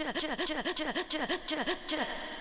チラチラチラチラチラチラチラチラ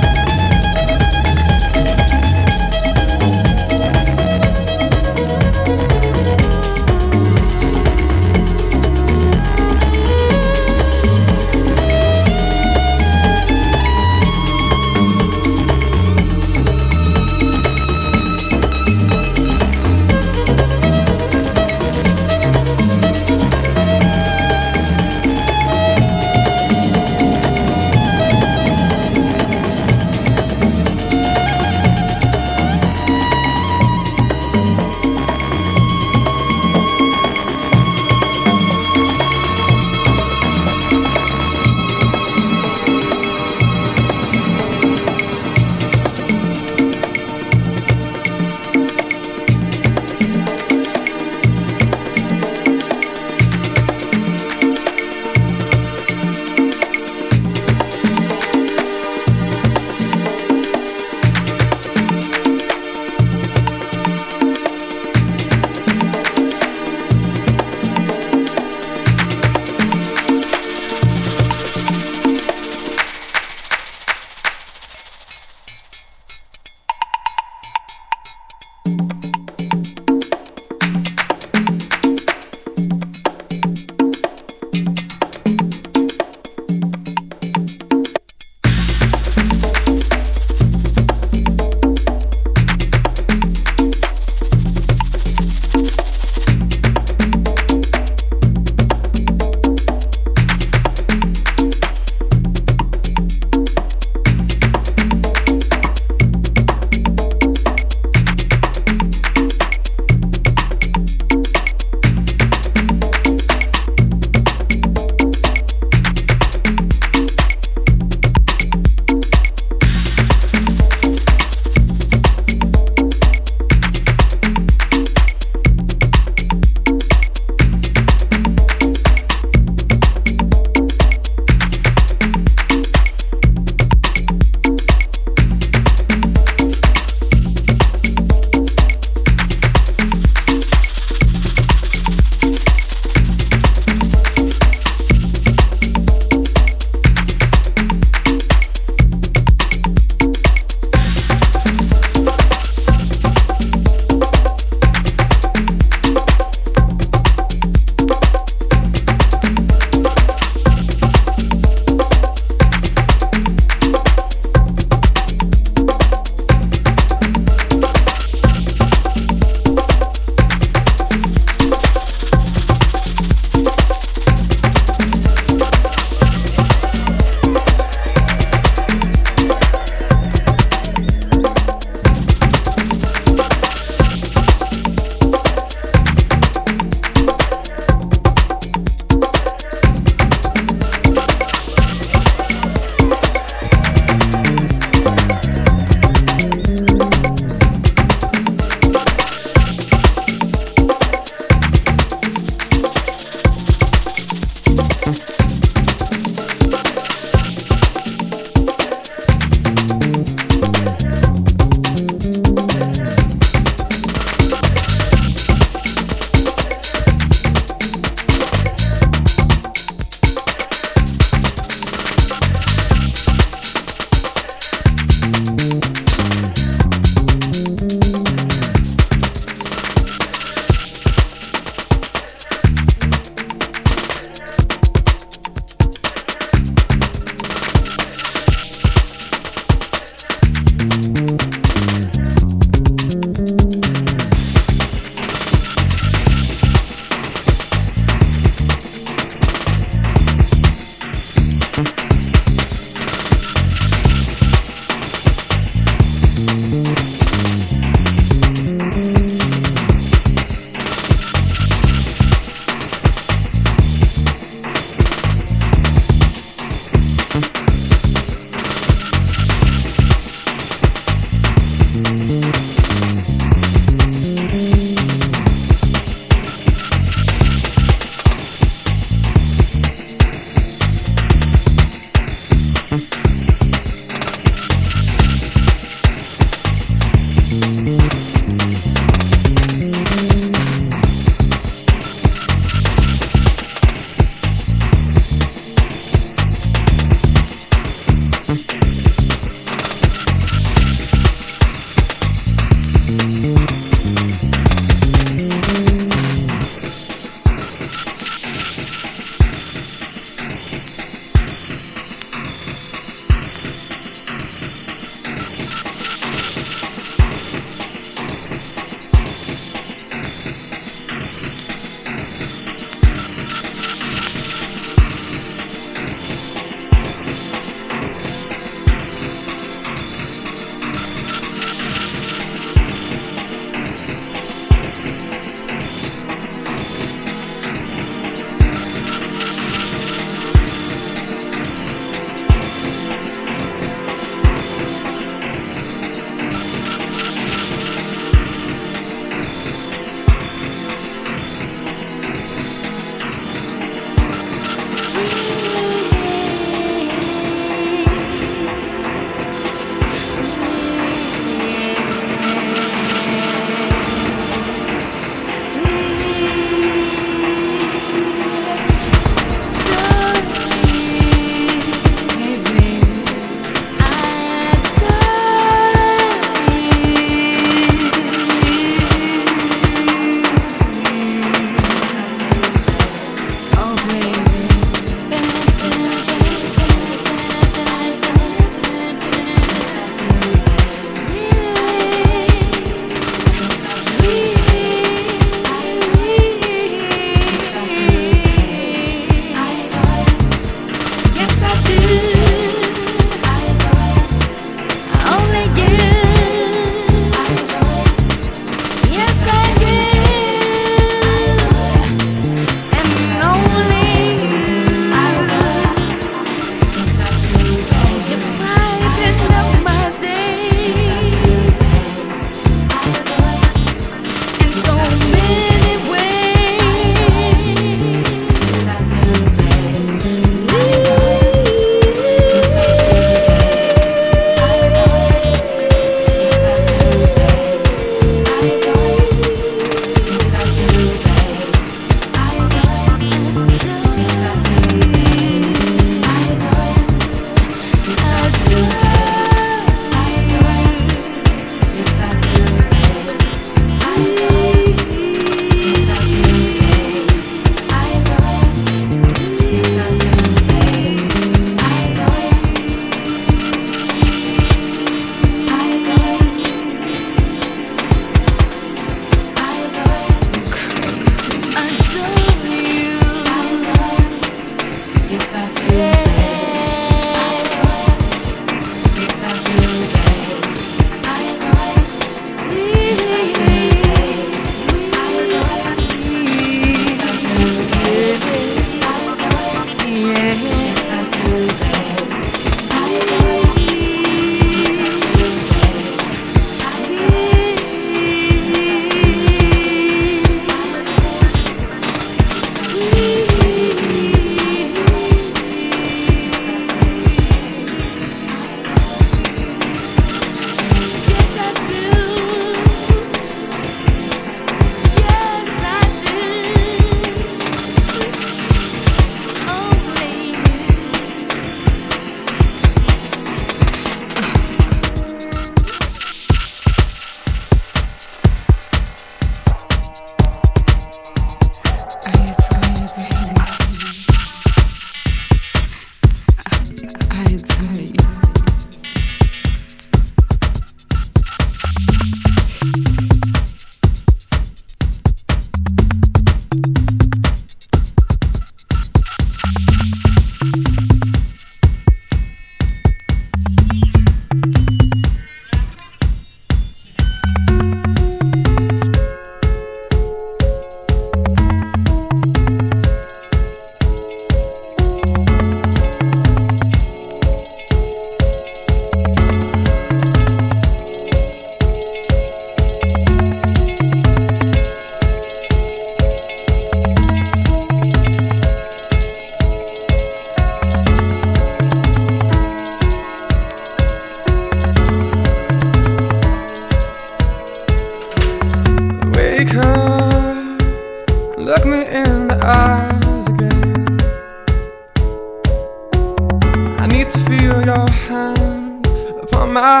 your hand upon my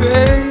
face.